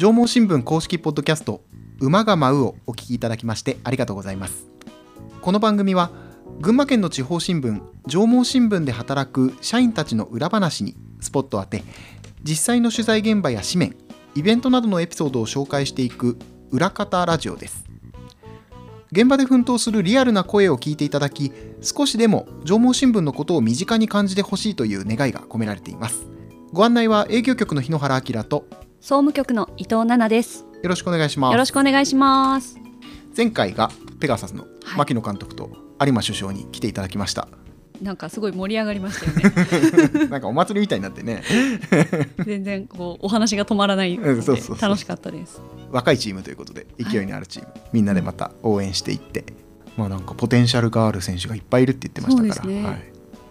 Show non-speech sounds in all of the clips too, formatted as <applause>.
縄文新聞公式ポッドキャスト馬が舞うをお聞きいただきましてありがとうございます。この番組は群馬県の地方新聞縄文新聞で働く社員たちの裏話にスポットを当て実際の取材現場や紙面イベントなどのエピソードを紹介していく裏方ラジオです。現場で奮闘するリアルな声を聞いていただき少しでも縄文新聞のことを身近に感じてほしいという願いが込められています。ご案内は営業局の日野原明と総務局の伊藤奈々です。よろしくお願いします。よろしくお願いします。前回がペガサスのはい。牧野監督と有馬首相に来ていただきました、なんかすごい盛り上がりましたよね。<laughs> なんかお祭りみたいになってね。全然こうお話が止まらない。のでうんそうそうそう。楽しかったです。若いチームということで勢いのあるチーム、みんなでまた応援していって、まあなんかポテンシャルがある選手がいっぱいいるって言ってましたから、ね。はい、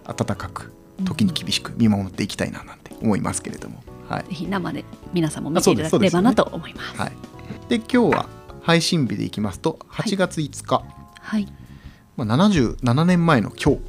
温かく時に厳しく見守っていきたいななんて思いますけれども、はい。ぜひ生で皆さんも見ていただければなと思います。はい、で今日は配信日でいきますと8月5日、はい。まあ、77年前の今日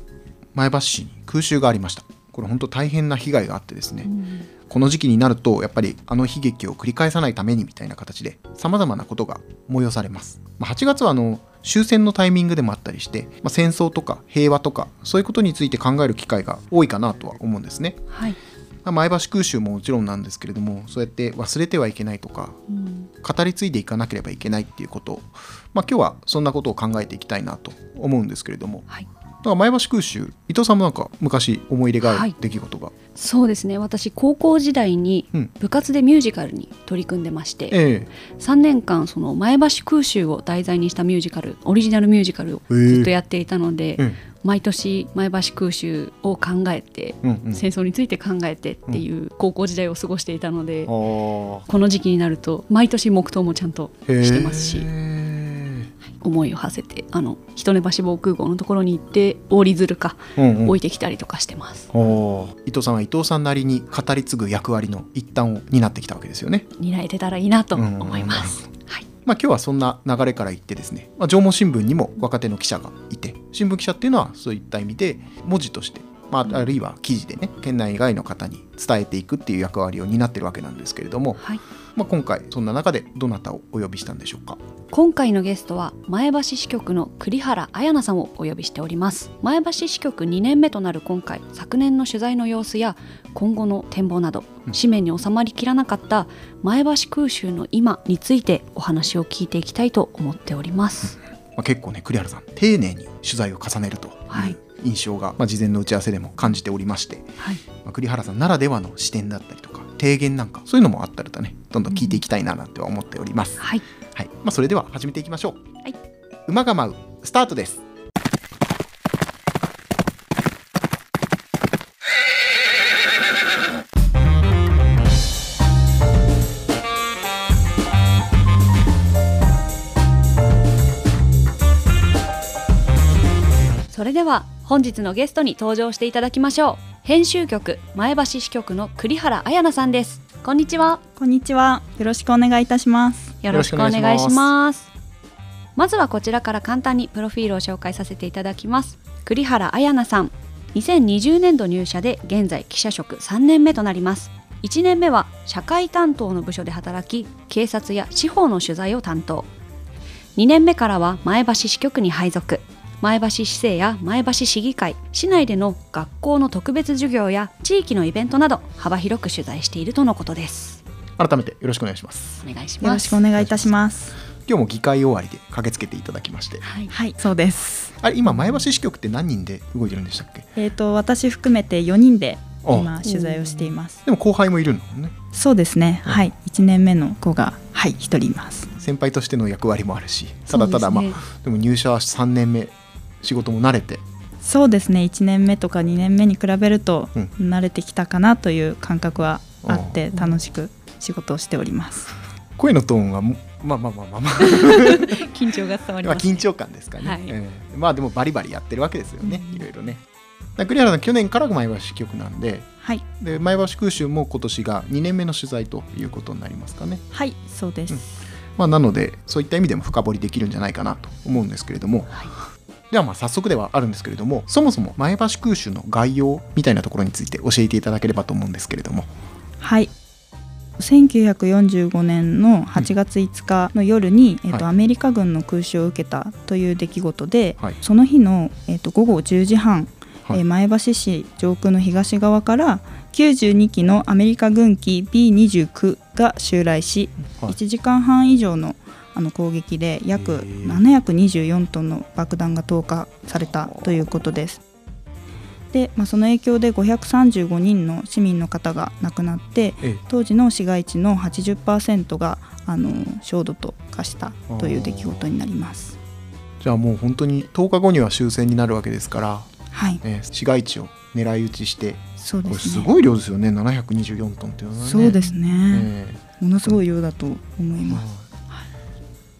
前橋市に空襲がありました。これ本当大変な被害があってですね、うん。この時期になるとやっぱりあの悲劇を繰り返さないためにみたいな形でさまざまなことが催されます、まあ、8月はあの終戦のタイミングでもあったりして、まあ、戦争とか平和とかそういうことについて考える機会が多いかなとは思うんですね、はい。まあ、前橋空襲ももちろんなんですけれどもそうやって忘れてはいけないとかうん。語り継いでいかなければいけないっていうこと。を、まあ、今日はそんなことを考えていきたいなと思うんですけれども。はい。だから前橋空襲伊藤さんもなんか昔思い入れがあるはい。出来事が、そうですね。私高校時代にうん。部活でミュージカルに取り組んでまして、え3年間その前橋空襲を題材にしたミュージカル、オリジナルミュージカルをえ。ずっとやっていたので、えうん毎年前橋空襲を考えて、うんうん。戦争について考えてっていう高校時代を過ごしていたので、あこの時期になると毎年黙祷もちゃんとーしてますし思いを馳せてあの人根橋防空壕のところに行って折り鶴かうんうん。置いてきたりとかしてます、伊藤さんは伊藤さんなりに語り継ぐ役割の一端を担ってきたわけですよね。担えてたらいいなと思います、はい、まあ、今日はそんな流れから言ってですね、まあ、縄文新聞にも若手の記者がいて新聞記者っていうのはそういった意味で文字として、まあ、あるいは記事でね県内外の方に伝えていくっていう役割を担ってるわけなんですけれども、はい、まあ、今回そんな中でどなたをお呼びしたんでしょうか？今回のゲストは前橋支局の栗原彩奈さんをお呼びしております。前橋支局2年目となる今回昨年の取材の様子や今後の展望などうん。紙面に収まりきらなかった前橋空襲の今についてお話を聞いていきたいと思っております、まあ、結構ね栗原さん丁寧に取材を重ねるとはい。印象が、まあ、事前の打ち合わせでも感じておりまして、はい、まあ、栗原さんならではの視点だったりとか提言なんかそういうのもあったらねどんどん聞いていきたいななんては思っております。はい、はいまあ、それでは始めていきましょう。はい、馬が舞うスタートです。それでは本日のゲストに登場していただきましょう編集局前橋支局の栗原彩奈さんです。こんにちは。こんにちは。よろしくお願いいたします。よろしくお願いします。まずはこちらから簡単にプロフィールを紹介させていただきます。栗原彩奈さん。2020年度入社で現在記者職3年目となります。1年目は社会担当の部署で働き警察や司法の取材を担当。2年目からは前橋支局に配属前橋市政や前橋市議会市内での学校の特別授業や地域のイベントなど幅広く取材しているとのことです改めてよろしくお願いします。お願いしますよろしくお願いいたします。今日も議会終わりで駆けつけていただきまして、はいはい、そうです。あれ今前橋支局って何人で動いてるんでしたっけ？えっ、と私含めて4人であ今取材をしています。でも後輩もいるのね。そうですね。うんはい、1年目の子がはい一人います。先輩としての役割もあるし、ただただ、まあでも入社3年目仕事も慣れて、そうですね。1年目とか2年目に比べるとうん。慣れてきたかなという感覚はあってうん楽しく仕事をしております。声のトーンはもまあまあまあまあまあ、<laughs> 緊張が伝わります、緊張感ですかね、はい。ええ。まあでもバリバリやってるわけですよね、うん。いろいろね。栗原さん去年から前橋支局なんではい、で前橋空襲も今年が2年目の取材ということになりますかね。はい、そうです。うん。まあ、なのでそういった意味でも深掘りできるんじゃないかなと思うんですけれども、はいではまあ早速ではあるんですけれどもそもそも前橋空襲の概要みたいなところについて教えていただければと思うんですけれども。はい。1945年の8月5日の夜に、えっとはい。アメリカ軍の空襲を受けたという出来事で、はい。その日の、えっと午後10時半、はい。えー前橋市上空の東側から92機のアメリカ軍機 B29 が襲来し、はい。1時間半以上のあの攻撃で約へー724トンの爆弾が投下されたということです。で、まあ、その影響で535人の市民の方が亡くなってええ当時の市街地の80%があの焦土と化したという出来事になります。じゃあもう本当に10日後には終戦になるわけですから、はい、ね、市街地を狙い撃ちしてそうですね。すごい量ですよね724トンっていうのはね。そうですね、えものすごい量だと思いえます。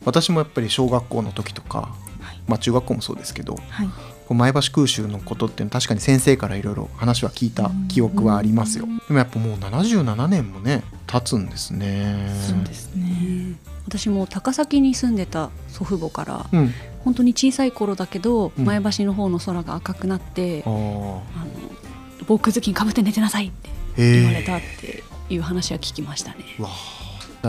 私もやっぱり小学校の時とか、はい。まあ、中学校もそうですけどはい、前橋空襲のことって確かに先生からいろいろ話は聞いた記憶はありますよ。でもやっぱもう77年もね経つんですね。そうですね。私も高崎に住んでた祖父母からうん。本当に小さい頃だけど、うん。前橋の方の空が赤くなって、あの防空頭巾かぶって寝てなさいってへ言われたっえていう話は聞きましたね。うわ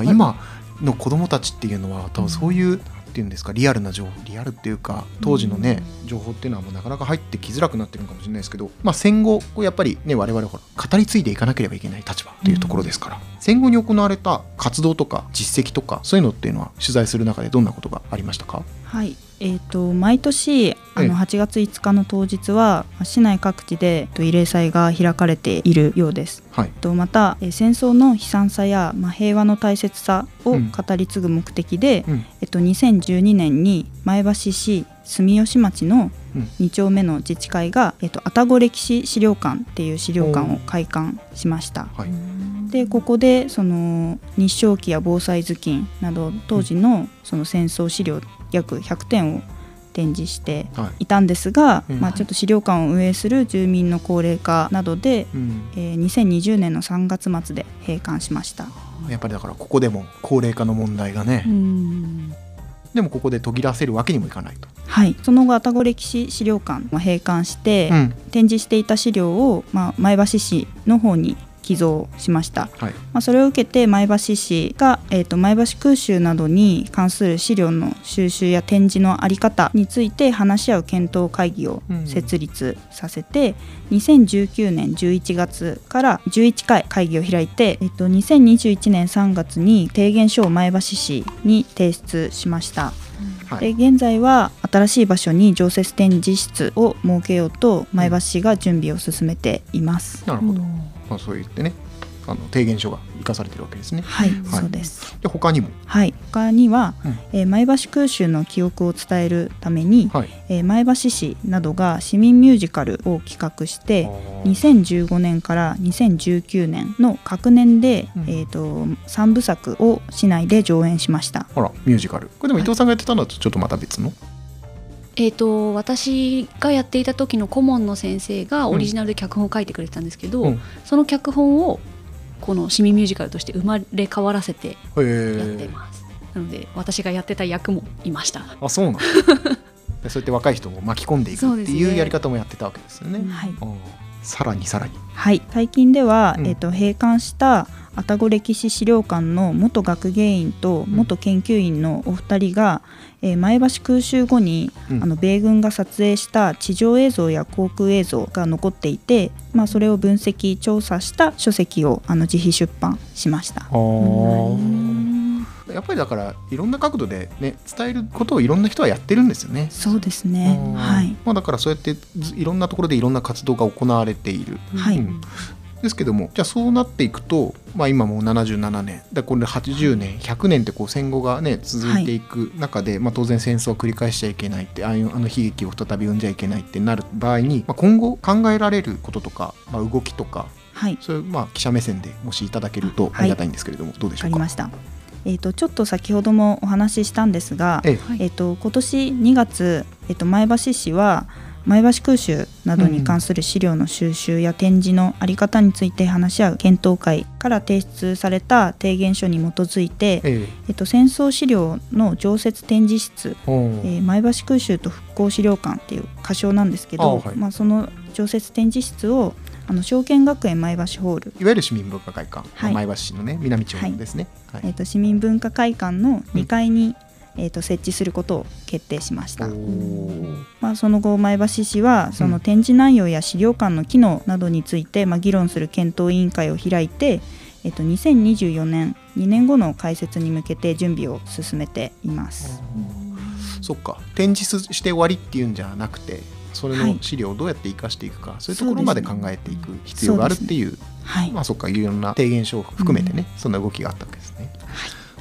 今の子供たちっていうのは多分そういう、なんていうんですかリアルな情報リアルっていうか当時のね、情報っていうのはもうなかなか入ってきづらくなってるのかもしれないですけど、まあ、戦後こうやっぱりね我々ほら語り継いでいかなければいけない立場というところですから、戦後に行われた活動とか実績とかそういうのっていうのは取材する中でどんなことがありましたか？はい、えー、と毎年あええの8月5日の当日は市内各地でえっと慰霊祭が開かれているようです。はい。えっとまたえー戦争の悲惨さや、まあ、平和の大切さをうん。語り継ぐ目的で、うん。えっと、2012年に前橋市住吉町のうん。2丁目の自治会が、えっと、愛宕歴史資料館っていう資料館を開館しました。はい。でここでその日照記や防災頭巾など当時のその戦争資料約100点を展示してはい。いたんですが、うん。まあ、ちょっと資料館を運営する住民の高齢化などで、うん、えー2020年の3月末で閉館しました。やっぱりだからここでも高齢化の問題がね、うん。でもここで途切らせるわけにもいかないと、はい、その後愛宕歴史資料館が閉館して、うん。展示していた資料を、まあ、前橋市の方に寄贈しました。はい。まあ、それを受けて前橋市が、えー、と前橋空襲などに関する資料の収集や展示の在り方について話し合う検討会議を設立させて、2019年11月から11回会議を開いて、えー、と2021年3月に提言書を前橋市に提出しました。はい。で現在は新しい場所に常設展示室を設けようと前橋市が準備を進めています。なるほど、まあ、そう言ってねあの提言書が生かされてるわけですね。はい、はい。そうです。で他にも？はい、他には、うん。えー前橋空襲の記憶を伝えるために、はい。えー前橋市などが市民ミュージカルを企画して2015年から2019年の各年で、うん。えー、と3部作を市内で上演しました。ほらミュージカル。これでも伊藤さんがやってたのとちょっとまた別の、えー、と私がやっていた時の顧問の先生がオリジナルで脚本を書いてくれてたんですけど、うん。その脚本をこの市民ミュージカルとして生まれ変わらせてへやってえます、なので私がやってた役もいました。あそうなんそうやって若い人を巻き込んでいくっていうやり方もやってたわけですよね。うんはいさらにさらに。はい、最近では、うん。えー、と閉館した愛宕歴史資料館の元学芸員と元研究員のお二人が、えー前橋空襲後に、うん。あの米軍が撮影した地上映像や航空映像が残っていて、まあ、それを分析調査した書籍をあの自費出版しました。やっぱりだからいろんな角度でね伝えることをいろんな人はやってるんですよね。そうですね。はい、まあ、だからそうやってずいろんなところでいろんな活動が行われている。はい。うんですけどもじゃあそうなっていくと、まあ、今もう77年。だこれで80年100年ってこう戦後がね続いていく中で、まあ、当然戦争を繰り返しちゃいけないってああいうあの悲劇を再び生んじゃいけないってなる場合に、まあ、今後考えられることとか、まあ、動きとかはい、そういうまあ記者目線でもしいただけるとありがたいんですけれども、どうでわしょうか？かりました。えー、とちょっと先ほどもお話ししたんですが、ええ。はいえっと今年2月、えっと前橋市は前橋空襲などに関する資料の収集や展示の在り方について話し合う検討会から提出された提言書に基づいて、ええ。っと、戦争資料の常設展示室、えおーえー前橋空襲と復興資料館っていう仮称なんですけどあはい。まあ、その常設展示室をあの証券学園前橋ホール、いわゆる市民文化会館、はい。前橋市のね南町ですね、はい。えー、と市民文化会館の2階に、えー、と設置することを決定しました、まあ、その後前橋市はそうんの展示内容や資料館の機能などについて、まあ、議論する検討委員会を開いて、えっと、2024年2年後の開設に向けて準備を進めています。そっか。展示して終わりっていうんじゃなくてそれはい。の資料をどうやって生かしていくか、そういうところまで考えていく必要があるっていうはい、まあそっか。いろんな提言書を含めてね、そんな動きがあったわけですね、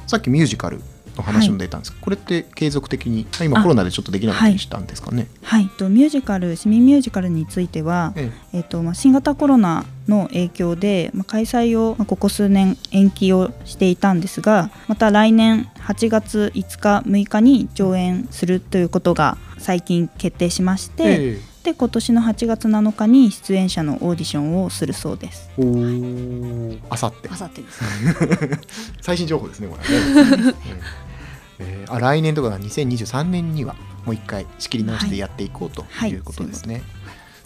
さっきミュージカルの話も出たんですけど、これって継続的に今あコロナでちょっとできなかったりしたんですかね、はい、とミュージカル市民ミュージカルについては、ええ。っとまあ、新型コロナの影響で、まあ、開催を、まあ、ここ数年延期をしていたんですがまた来年8月5日6日に上演するということが最近決定しまして、ええで今年の8月7日に出演者のオーディションをするそうです。おおあさって。あさってです。<laughs> 最新情報ですねこれはね、<laughs> えーあ来年とかが2023年にはもう一回仕切り直してやっていこうとはい。いうことですね、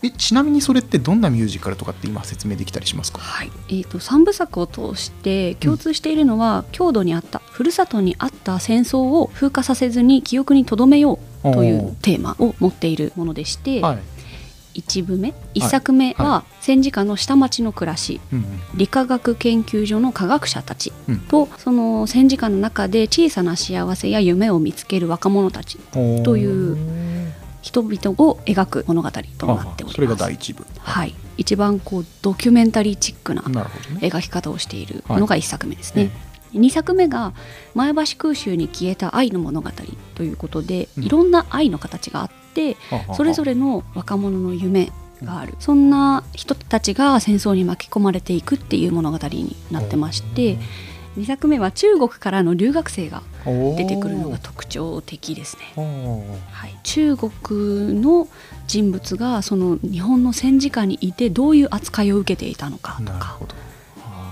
えちなみにそれってどんなミュージカルとかって今説明できたりしますか？はい、えー、と3部作を通して共通しているのは、郷土にあったふるさとにあった戦争を風化させずに記憶に留めようというテーマを持っているものでして、はい、1部目1作目は、は戦時下の下町の暮らしうん。理化学研究所の科学者たちうん。と、その戦時下の中で小さな幸せや夢を見つける若者たちうん、という人々を描く物語となっております。それが第一部。はい、一番こうドキュメンタリーチックな描き方をしているのが1作目ですね。え2作目が前橋空襲に消えた愛の物語ということで、うん。いろんな愛の形があってそれぞれの若者の夢がある、そんな人たちが戦争に巻き込まれていくっていう物語になってまして2作目は中国からの留学生が出てくるのが特徴的ですね。はい、中国の人物がその日本の戦時下にいてどういう扱いを受けていたのかとか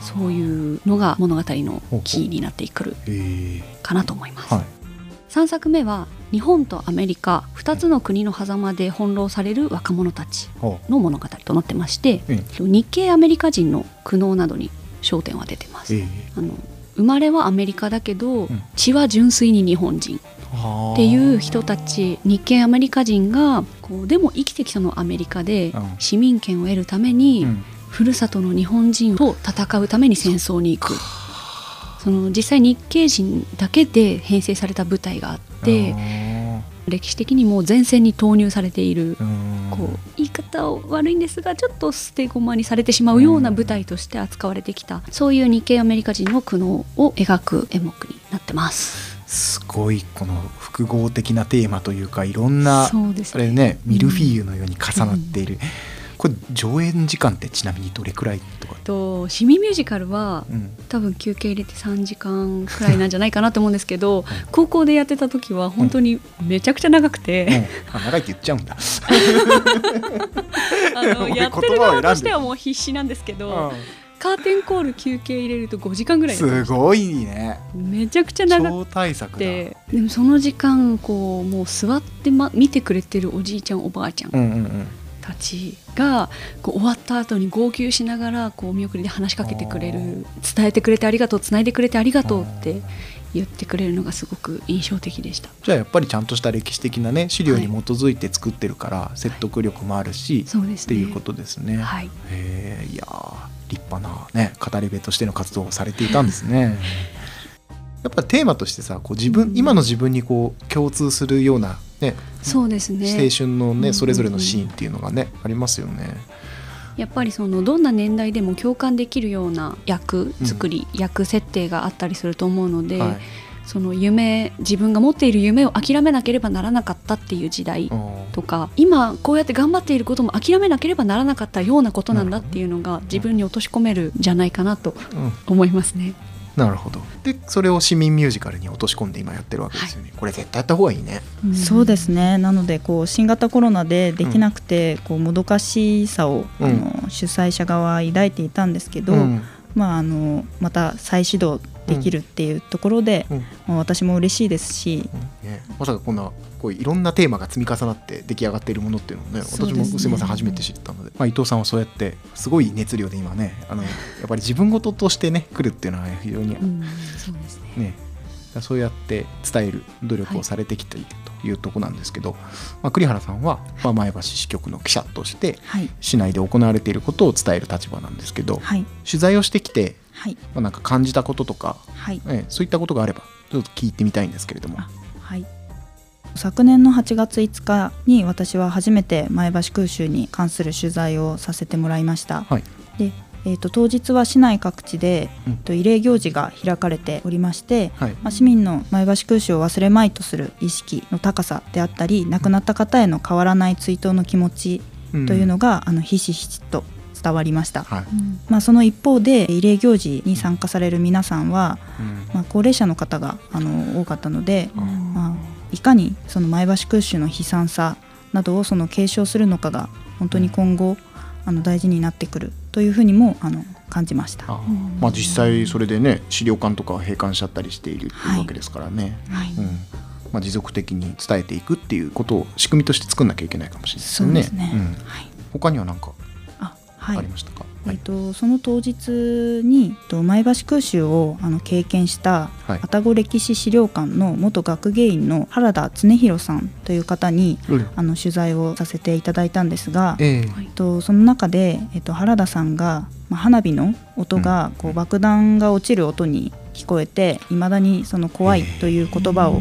そういうのが物語のキーになってくるかなと思います。はい。3作目は日本とアメリカ2つの国の狭間で翻弄される若者たちほの物語となってましてえ日系アメリカ人の苦悩などに焦点は出てます。ええ。あの生まれはアメリカだけど、ん。血は純粋に日本人っていう人たち日系アメリカ人がこうでも生きてきたのはアメリカでうん。市民権を得るために、うんふるさとの日本人と戦うために戦争に行く。その実際日系人だけで編成された部隊があってあ歴史的にもう前線に投入されているこう言い方を悪いんですがちょっと捨て駒にされてしまうような部隊として扱われてきたそういう日系アメリカ人の苦悩を描く演目になってます。すごいこの複合的なテーマというかいろんなそうですあれねミルフィーユのように重なっている、これ上演時間ってちなみにどれくらいとか、と市民ミュージカルはうん、多分休憩入れて3時間くらいなんじゃないかなと思うんですけど高校でやってた時は本当にめちゃくちゃ長くて、あ長いって言っちゃうんだ。<laughs> あの <laughs> 俺やってる側としてはもう必死なんですけど、カーテンコール休憩入れると5時間ぐらいすごいね。めちゃくちゃ長くて。でもその時間こうもう座って、ま、見てくれてるおじいちゃんおばあちゃんうんうんうんたちがこう終わった後に号泣しながらこうお見送りで話しかけてくれる伝えてくれてありがとうつないでくれてありがとうって言ってくれるのがすごく印象的でした。じゃあやっぱりちゃんとした歴史的なね資料に基づいて作ってるから説得力もあるし、そうですねっていうことですね。はいへえいやー立派なね語り部としての活動をされていたんですね。<laughs> やっぱテーマとしてさこう自分、うん今の自分にこう共通するようなね。そうですね。青春のね、うんそれぞれのシーンっていうのがねありますよね。やっぱりそのどんな年代でも共感できるような役作り、役設定があったりすると思うので、はい。その夢自分が持っている夢を諦めなければならなかったっていう時代うんとか今こうやって頑張っていることも諦めなければならなかったようなことなんだっていうのが自分に落とし込めるんじゃないかなとうん思いますね。なるほど。でそれを市民ミュージカルに落とし込んで今やってるわけですよね、これ絶対やった方がいいね。そうですね。なのでこう新型コロナでできなくて、こうもどかしさを、うん。あの主催者側は抱いていたんですけど、うん。まあ、あのまた再始動できるっていうところで、うん。まあ私も嬉しいですし、ね、まさかこんなこういろんなテーマが積み重なって出来上がっているものっていうのをね私もすいません初めて知ったので、まあ、伊藤さんはそうやってすごい熱量で今ねあのやっぱり自分事としてね来るっていうのは非常にうんそうですね。ね、そうやって伝える努力をされてきているというところなんですけど、まあ、栗原さんは、まあ、前橋支局の記者としてはい。市内で行われていることを伝える立場なんですけど、はい。取材をしてきて、はい。まあ、なんか感じたこととか、はい。ええそういったことがあればちょっと聞いてみたいんですけれども。あはい。昨年の8月5日に私は初めて前橋空襲に関する取材をさせてもらいました、はい。で、えー、と当日は市内各地で、うん。えっと慰霊行事が開かれておりまして、はい。まあ、市民の前橋空襲を忘れまいとする意識の高さであったり亡くなった方への変わらない追悼の気持ちというのが、あのひしひしと伝わりました、はい。まあ、その一方で慰霊行事に参加される皆さんは、うん。まあ、高齢者の方があの多かったので、うんまあ、いかにその前橋空襲の悲惨さなどをその継承するのかが本当に今後あの大事になってくるというふうにもあの感じました。あまあ、実際それでね資料館とかは閉館しちゃったりしているっていうわけですからね、はい。うん。まあ、持続的に伝えていくっていうことを仕組みとして作んなきゃいけないかもしれないですよね。そうですね、うん。はい。他には何かありましたか、えっと、その当日にえっと前橋空襲をあの経験したはい。愛宕歴史資料館の元学芸員の原田恒弘さんという方にうん。あの取材をさせていただいたんですが、ええ。えっと、その中で、えっと、原田さんが、まあ、花火の音が、こう爆弾が落ちる音に聞こえていまだにその怖いという言葉を、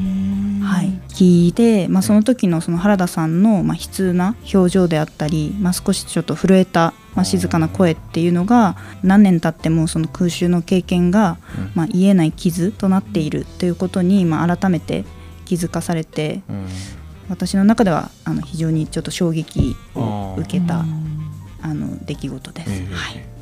はい、聞いて、まあ、その時のその原田さんの、まあ、悲痛な表情であったり、まあ、少しちょっと震えた、まあ、静かな声っていうのが何年経ってもその空襲の経験が、うん。まあ、癒えない傷となっているということに、まあ、改めて気づかされてうん。私の中ではあの非常にちょっと衝撃を受けたうあの出来事です。ええ。はい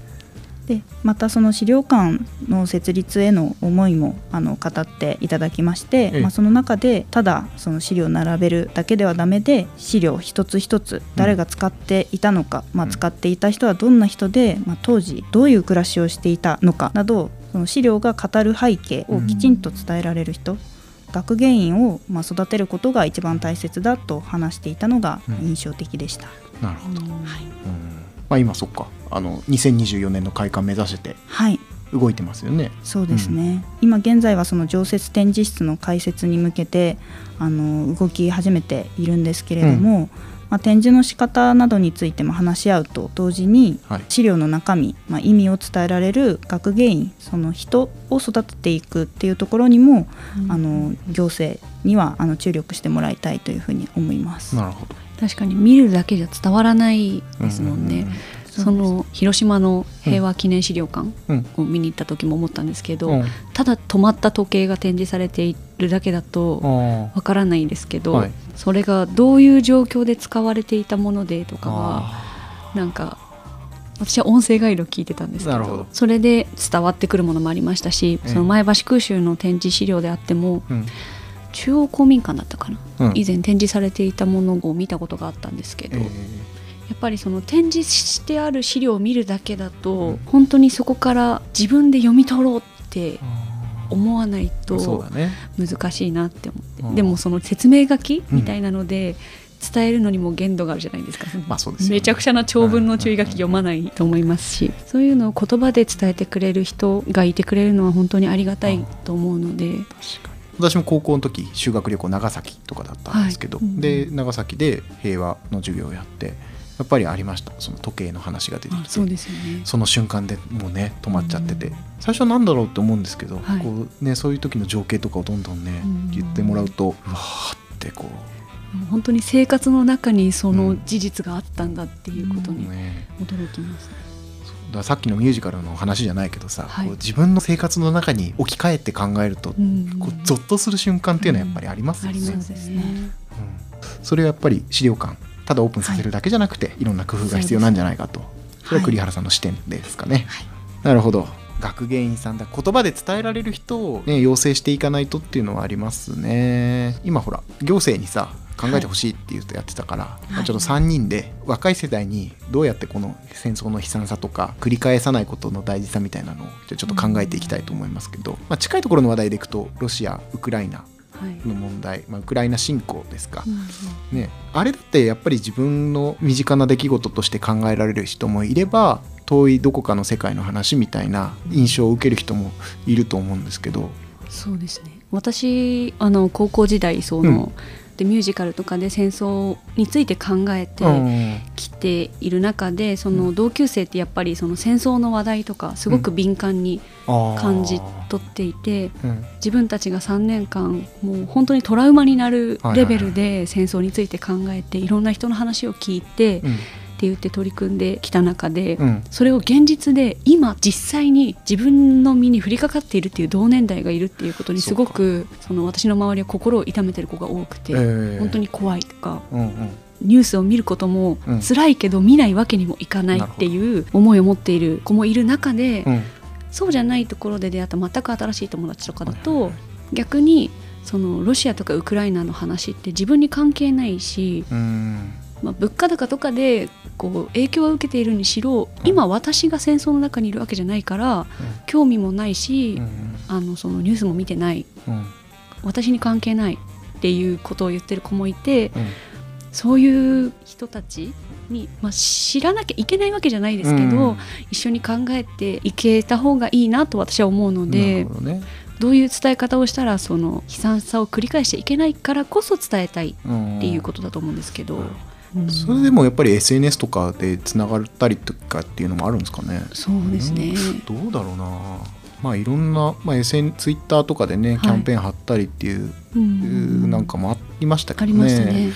でまたその資料館の設立への思いもあの語っていただきまして、ええ。まあ、その中でただその資料を並べるだけではダメで資料一つ一つ誰が使っていたのか、まあ、うん使っていた人はどんな人で、まあ、当時どういう暮らしをしていたのかなどその資料が語る背景をきちんと伝えられる人、学芸員をまあ育てることが一番大切だと話していたのがうん。印象的でした。なるほど、ん。うんまあ、今そっかあの2024年の開館目指してはい動いてますよね。そうですね、今現在はその常設展示室の開設に向けてあの動き始めているんですけれども、まあ、展示の仕方などについても話し合うと同時にはい資料の中身、まあ、意味を伝えられる学芸員その人を育てていくっていうところにも、あの行政にはあの注力してもらいたいというふうに思います。なるほど。確かに見るだけじゃ伝わらないですもんね。うんその広島の平和記念資料館うん。を見に行った時も思ったんですけど、うん。ただ止まった時計が展示されているだけだとあわからないんですけど、はい。それがどういう状況で使われていたものでとかはあなんか私は音声ガイドを聞いてたんですけどそれで伝わってくるものもありましたし、ええその前橋空襲の展示資料であってもうん中央公民館だったかな、うん。以前展示されていたものを見たことがあったんですけど、えやっぱりその展示してある資料を見るだけだと、うん。本当にそこから自分で読み取ろうってー。思わないと。難しいなって思って、うん。でもその説明書きみたいなので伝えるのにも限度があるじゃないですか、まあそうですよね。めちゃくちゃな長文の注意書き読まないと思いますし、そういうのを言葉で伝えてくれる人がいてくれるのは本当にありがたいと思うので、確かに私も高校の時修学旅行長崎とかだったんですけど、はい。うんで長崎で平和の授業をやってやっぱりありました。その時計の話が出てきてそね。その瞬間でもうね止まっちゃってて、最初は何だろうって思うんですけど、はい。こうね、そういう時の情景とかをどんどんね、うん言ってもらうとうわーってこもう本当に生活の中にその事実があったんだっていうことう、にね、驚きました。ださっきのミュージカルの話じゃないけどさ、はい。こう自分の生活の中に置き換えて考えると、うん。こうゾッとする瞬間っていうのはやっぱりありますよね。ありますね。うん。それはやっぱり資料館ただオープンさせるだけじゃなくて、い、ろんな工夫が必要なんじゃないかと。それは栗原さんの視点ですかね、なるほど学芸員さんだ言葉で伝えられる人を、ね、養成していかないとっていうのはありますね。今ほら行政にさ考えてほしいって言うとやってたから、はい。まあ、ちょっと3人で若い世代にどうやってこの戦争の悲惨さとか繰り返さないことの大事さみたいなのをちょっと考えていきたいと思いますけど、まあ、近いところの話題でいくとロシアウクライナの問題、はい、まあ、ウクライナ侵攻ですか、うん、ね、あれだってやっぱり自分の身近な出来事として考えられる人もいれば遠いどこかの世界の話みたいな印象を受ける人もいると思うんですけど。そうですね。私あの高校時代その、うん。でミュージカルとかで戦争について考えてきている中でその同級生ってやっぱりその戦争の話題とかすごく敏感に感じ取っていて、自分たちが3年間もう本当にトラウマになるレベルで戦争について考えていろんな人の話を聞いて、って言って取り組んできた中で、うん、それを現実で今実際に自分の身に降りかかっているっていう同年代がいるっていうことにすごくその私の周りは心を痛めてる子が多くて、えー、本当に怖いとか。うんうんニュースを見ることも辛いけど見ないわけにもいかないっていう思いを持っている子もいる中で、うん、そうじゃないところで出会った全く新しい友達とかだと逆にそのロシアとかウクライナの話って自分に関係ないし、まあ、物価高とかでこう影響を受けているにしろ今私が戦争の中にいるわけじゃないから、興味もないし、あのそのニュースも見てない、私に関係ないっていうことを言ってる子もいて、そういう人たちに、まあ、知らなきゃいけないわけじゃないですけど、一緒に考えていけた方がいいなと私は思うので。どういう伝え方をしたらその悲惨さを繰り返していけないからこそ伝えたいっていうことだと思うんですけど。それでもやっぱり SNS とかでつながったりとかっていうのもあるんですかね。そうですね、どうだろうな。まあいろんな、まあ、SN ツイッターとかでねキャンペーン貼ったりっていう、はい、なんかもありましたけどね。ね。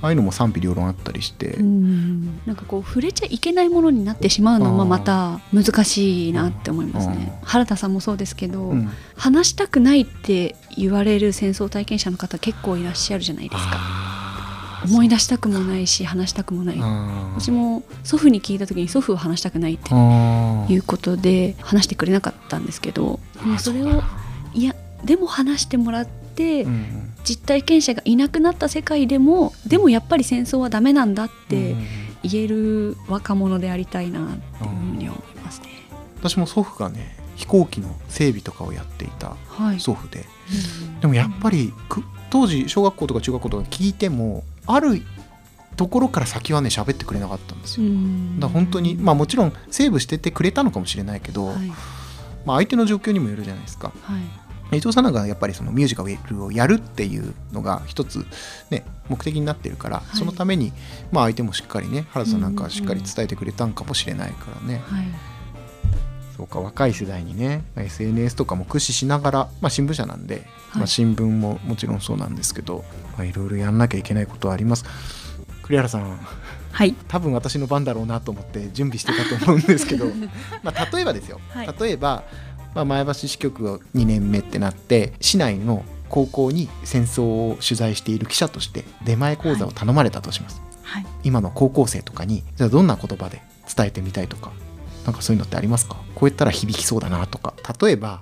ああいうのも賛否両論あったりして、なんかこう触れちゃいけないものになってしまうのもまた難しいなって思いますね。原田さんもそうですけど、うん、話したくないって言われる戦争体験者の方結構いらっしゃるじゃないですか。思い出したくもないし話したくもない。私も祖父に聞いた時に祖父は話したくないっていうことで話してくれなかったんですけどそれをいやでも話してもらって、実体験者がいなくなった世界でもでもやっぱり戦争はダメなんだって言える若者でありたいなっていうふうに思いますね。私も祖父がね飛行機の整備とかをやっていた祖父で、はい、でもやっぱり当時小学校とか中学校とか聞いてもあるところから先はね喋ってくれなかったんですよ。だ本当にまあもちろんセーブしててくれたのかもしれないけど、はい、まあ、相手の状況にもよるじゃないですか。はい伊藤さんなんかやっぱりそのミュージカルをやるっていうのが一つ、ね、目的になってるから、はい、そのために、まあ、相手もしっかりね原田さんなんかしっかり伝えてくれたんかもしれないからね。はい、そうか若い世代にね SNS とかも駆使しながら、まあ、新聞社なんで、まあ、新聞ももちろんそうなんですけど、まあ、いろいろやんなきゃいけないことはあります。栗原さんはい。多分私の番だろうなと思って準備してたと思うんですけど <laughs> まあ例えばですよ、はい、例えば、まあ、前橋支局が2年目ってなって市内の高校に戦争を取材している記者として出前講座を頼まれたとします、はい、今の高校生とかにじゃあどんな言葉で伝えてみたいとかなんかそういうのってありますか？こう言ったら響きそうだなとか。例えば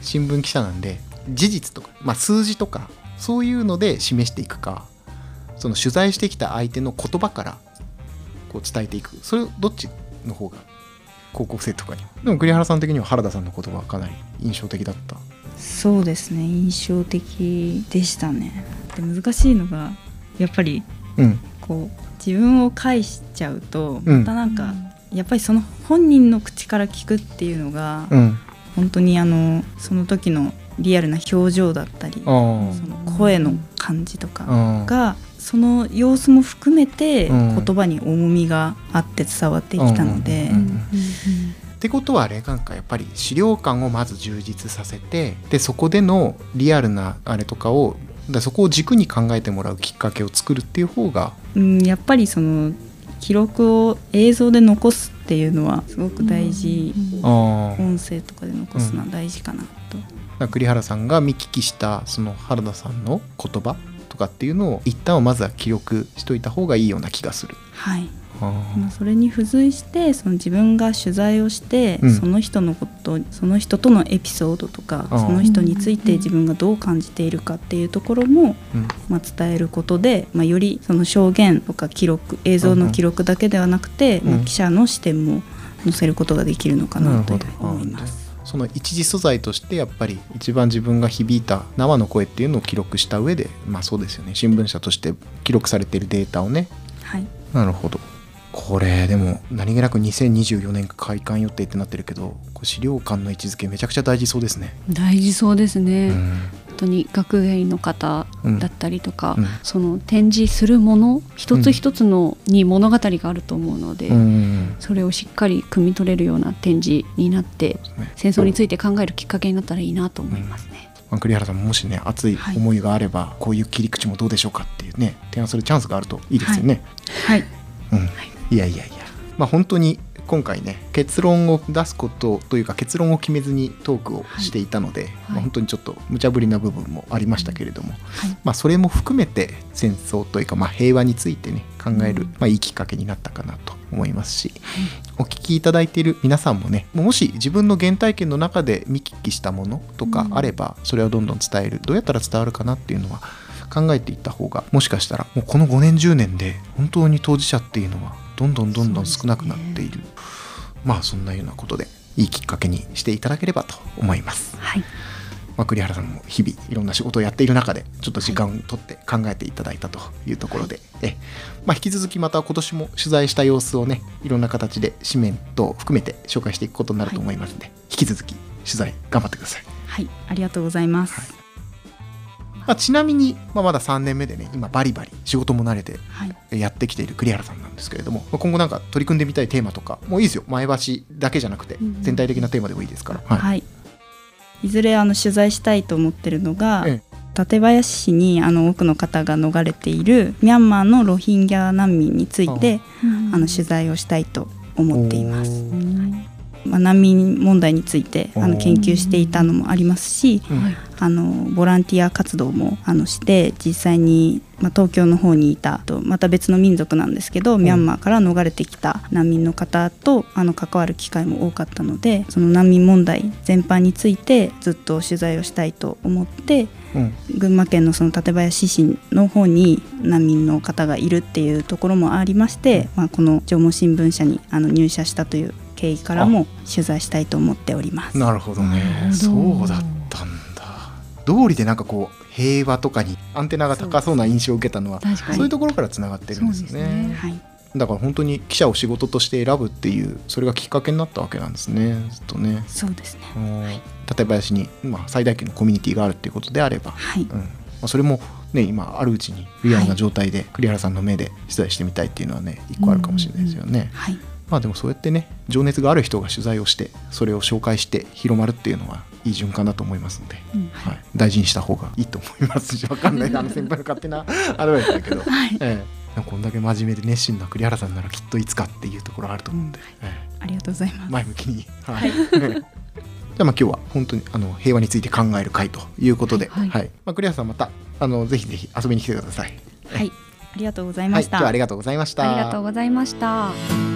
新聞記者なんで事実とか、まあ、数字とかそういうので示していくかその取材してきた相手の言葉からこう伝えていく。それどっちの方が高校生とかにでも栗原さん的には原田さんの言葉はかなり印象的だった。そうですね。印象的でしたね。で難しいのがやっぱり、うん、こう自分を返しちゃうとまたなんか、うん、やっぱりその本人の口から聞くっていうのが、うん、本当にあのその時のリアルな表情だったりその声の感じとかがその様子も含めて言葉に重みがあって伝わってきたので。ってことはあれなんかやっぱり資料館をまず充実させてでそこでのリアルなあれとかをだそこを軸に考えてもらうきっかけを作るっていう方が、うん、やっぱりその記録を映像で残すっていうのはすごく大事、うん、音声とかで残すのは大事かなと。うん、栗原さんが見聞きしたその原田さんの言葉とかっていうのを一旦はまずは記録しといた方がいいような気がする。はい、まあ、それに付随してその自分が取材をして、うん。その人のことその人とのエピソードとかその人について自分がどう感じているかっていうところも、うん。まあ、伝えることで、まあ、よりその証言とか記録映像の記録だけではなくて、うん。まあ、記者の視点も載せることができるのかなと思います。その一次素材としてやっぱり一番自分が響いた生の声っていうのを記録した上でまあそうですよね。新聞社として記録されているデータをね。はい。なるほどこれでも何気なく2024年開館予定ってなってるけど資料館の位置づけめちゃくちゃ大事そうですね。大事そうですね、うん。本当に学芸員の方うん。だったりとか、うん。その展示するもの一つ一つのに物語があると思うので、うん。それをしっかり汲み取れるような展示になってね。戦争について考えるきっかけになったらいいなと思いますね。まあ栗原さんももしね熱い思いがあれば、こういう切り口もどうでしょうかっていうね提案するチャンスがあるといいですよね。はい。うん、いやいやいや。まあ本当に今回ね結論を出すことというか結論を決めずにトークをしていたので、まあ、本当にちょっと無茶ぶりな部分もありましたけれども、はい。まあ、それも含めて戦争というか、まあ、平和についてね考える、うん。まあ、いいきっかけになったかなと思いますし、お聞きいただいている皆さんもねもし自分の原体験の中で見聞きしたものとかあれば、それをどんどん伝えるどうやったら伝わるかなっていうのは考えていった方がもしかしたらもうこの5年10年で本当に当事者っていうのはどんどんどんどん少なくなっている、まあそんなようなことでいいきっかけにしていただければと思います。はい、まあ、栗原さんも日々いろんな仕事をやっている中でちょっと時間を取って考えていただいたというところで、えまあ、引き続きまた今年も取材した様子をねいろんな形で紙面等含めて紹介していくことになると思いますので、引き続き取材頑張ってください。はい。ありがとうございます。まあ、ちなみに、まあ、まだ3年目でね今バリバリ仕事も慣れてはい。やってきている栗原さんなんですけれども、まあ、今後なんか取り組んでみたいテーマとかもういいですよ。前橋だけじゃなくてうん。全体的なテーマでもいいですから、はい、はい。い、ずれあの取材したいと思ってるのが、え館林市にあの多くの方が逃れているミャンマーのロヒンギャ難民についてあの取材をしたいと思っています。おーまあ、難民問題についてあの研究していたのもありますしうん。はいあのボランティア活動もあのして実際に、まあ、東京の方にいたとまた別の民族なんですけど、ミャンマーから逃れてきた難民の方とあの関わる機会も多かったのでその難民問題全般についてずっと取材をしたいと思ってうん。群馬県のその館林市の方に難民の方がいるっていうところもありまして、まあ、この縄文新聞社にあの入社したという経緯からも取材したいと思っております。なるほどね。そうだったんだ。道理でなんかこう平和とかにアンテナが高そうな印象を受けたのはそういうところからつながってるんですね。ね。はい。だから本当に記者を仕事として選ぶっていうそれがきっかけになったわけなんですね。ずっとね。そうですね。うん館林に、まあ、最大級のコミュニティがあるっていうことであれば、はい。うん。まあ、それもね今あるうちにリアルな状態で栗原さんの目で取材してみたいっていうのはね一個あるかもしれないですよね。はいまあでもそうやってね情熱がある人が取材をしてそれを紹介して広まるっていうのはいい循環だと思いますので、うん。はい、大事にした方がいいと思いますしわかんない。あの先輩の勝手なアドバイスだけど、<laughs> はい。ええ。こんだけ真面目で熱心な栗原さんならきっといつかっていうところあると思うんで、えありがとうございまえす。前向きに。はい。<laughs> じゃあまあ今日は本当にあの平和について考える会ということで、はい。はい。まあ、栗原さんまたあのぜひぜひ遊びに来てください。はい、ありがとうございはい、ました。はありがとうございました。ありがとうございました。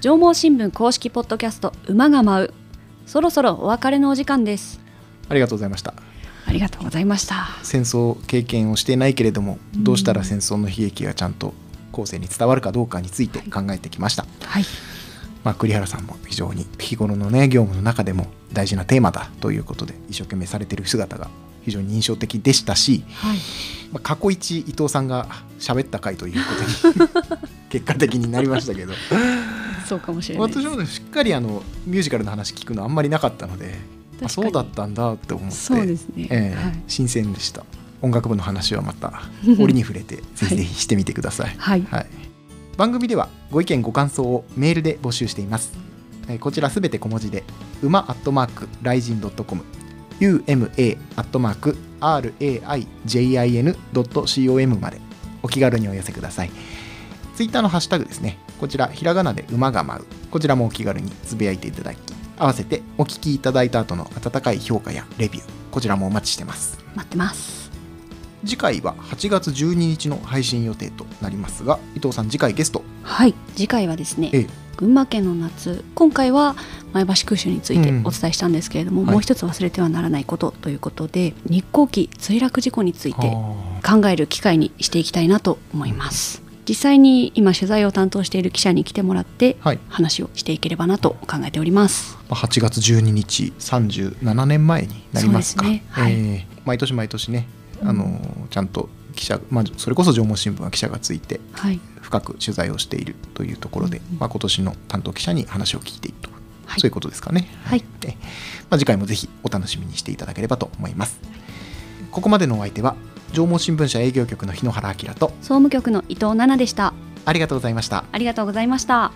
縄文新聞公式ポッドキャスト馬が舞う。そろそろお別れのお時間です。ありがとうございました。ありがとうございました。戦争経験をしていないけれどもどうしたら戦争の悲劇がちゃんと後世に伝わるかどうかについて考えてきました、はい。まあ、栗原さんも非常に日頃のね業務の中でも大事なテーマだということで一生懸命されている姿が非常に印象的でしたし、はい。まあ、過去一伊藤さんが喋った回ということに <laughs> 結果的になりましたけどそうかもしれない私もねしっかりあのミュージカルの話聞くのあんまりなかったのであそうだったんだって思ってそうですね、ええはい。新鮮でした。音楽部の話はまた <laughs> 折に触れてぜひぜひしてみてください、はい。はい、番組ではご意見ご感想をメールで募集しています。えーこちらすべて小文字で馬アットマークライジンドットコム UMA アットマーク RAIJIN.com までお気軽にお寄せください。ツイッターのハッシュタグですねこちらひらがなで馬が舞う。こちらもお気軽につぶやいていただき合わせてお聞きいただいた後の温かい評価やレビューこちらもお待ちしてます。待ってます。次回は8月12日の配信予定となりますが伊藤さん次回ゲスト。はい。次回はですねええ。群馬県の夏今回は前橋空襲についてうん。お伝えしたんですけれども、はい。もう一つ忘れてはならないことということで日航機墜落事故について考える機会にしていきたいなと思います実際に今取材を担当している記者に来てもらってはい。話をしていければなと考えております。まあ8月12日37年前になりますか。ね。はい。えー毎年毎年ねあのーちゃんと記者、まあ、それこそ縄文新聞は記者がついてはい。深く取材をしているというところで、うんまあ、今年の担当記者に話を聞いていると、はい。そういうことですかね。はい。でまあ、次回もぜひお楽しみにしていただければと思います。ここまでのお相手は縄文新聞社営業局の日野原明と総務局の伊藤奈々でしたありがとうございました。ありがとうございました